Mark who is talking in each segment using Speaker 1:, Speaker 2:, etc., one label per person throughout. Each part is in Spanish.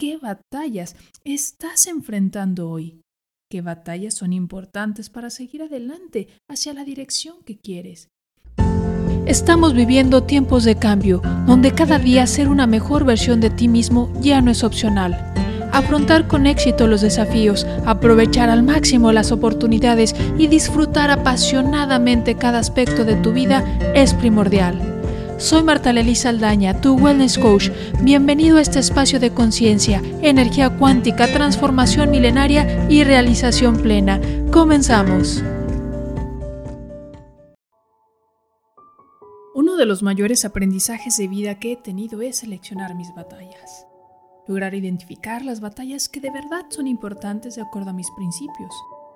Speaker 1: qué batallas estás enfrentando hoy, qué batallas son importantes para seguir adelante hacia la dirección que quieres.
Speaker 2: Estamos viviendo tiempos de cambio, donde cada día ser una mejor versión de ti mismo ya no es opcional. Afrontar con éxito los desafíos, aprovechar al máximo las oportunidades y disfrutar apasionadamente cada aspecto de tu vida es primordial. Soy Marta Lely Saldaña, tu Wellness Coach. Bienvenido a este espacio de conciencia, energía cuántica, transformación milenaria y realización plena. Comenzamos.
Speaker 1: Uno de los mayores aprendizajes de vida que he tenido es seleccionar mis batallas. Lograr identificar las batallas que de verdad son importantes de acuerdo a mis principios,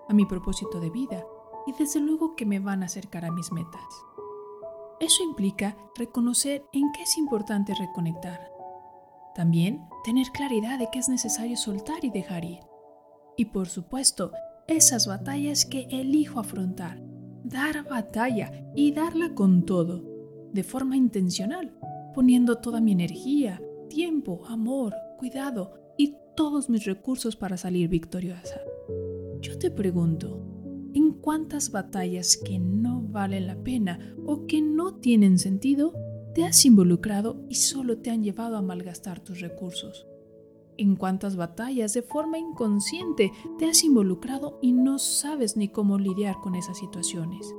Speaker 1: a mi propósito de vida y desde luego que me van a acercar a mis metas. Eso implica reconocer en qué es importante reconectar. También tener claridad de qué es necesario soltar y dejar ir. Y por supuesto, esas batallas que elijo afrontar. Dar batalla y darla con todo de forma intencional, poniendo toda mi energía, tiempo, amor, cuidado y todos mis recursos para salir victoriosa. Yo te pregunto, ¿en cuántas batallas que no valen la pena o que no tienen sentido te has involucrado y solo te han llevado a malgastar tus recursos? ¿En cuántas batallas de forma inconsciente te has involucrado y no sabes ni cómo lidiar con esas situaciones?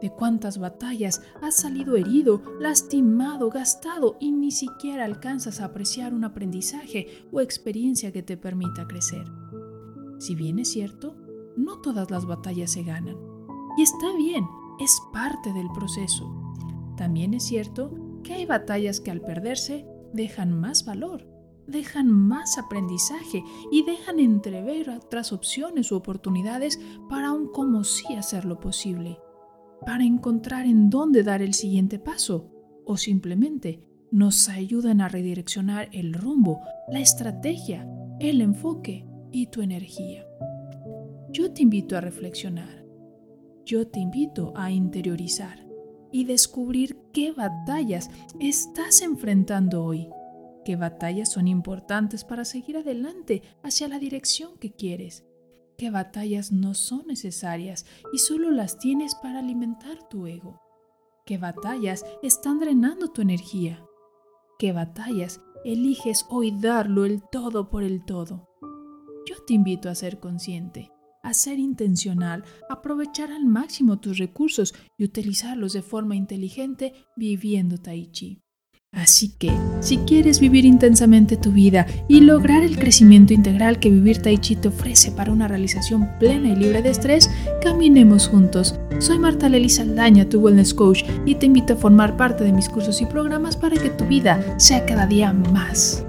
Speaker 1: de cuántas batallas has salido herido, lastimado, gastado y ni siquiera alcanzas a apreciar un aprendizaje o experiencia que te permita crecer. Si bien es cierto, no todas las batallas se ganan. Y está bien, es parte del proceso. También es cierto que hay batallas que al perderse dejan más valor, dejan más aprendizaje y dejan entrever otras opciones u oportunidades para aún como sí hacerlo posible para encontrar en dónde dar el siguiente paso o simplemente nos ayudan a redireccionar el rumbo, la estrategia, el enfoque y tu energía. Yo te invito a reflexionar. Yo te invito a interiorizar y descubrir qué batallas estás enfrentando hoy, qué batallas son importantes para seguir adelante hacia la dirección que quieres qué batallas no son necesarias y solo las tienes para alimentar tu ego, qué batallas están drenando tu energía, qué batallas eliges hoy darlo el todo por el todo. Yo te invito a ser consciente, a ser intencional, aprovechar al máximo tus recursos y utilizarlos de forma inteligente viviendo Tai Chi. Así que, si quieres vivir intensamente tu vida y lograr el crecimiento integral que vivir Tai Chi te ofrece para una realización plena y libre de estrés, caminemos juntos. Soy Marta Lely Saldaña, tu Wellness Coach, y te invito a formar parte de mis cursos y programas para que tu vida sea cada día más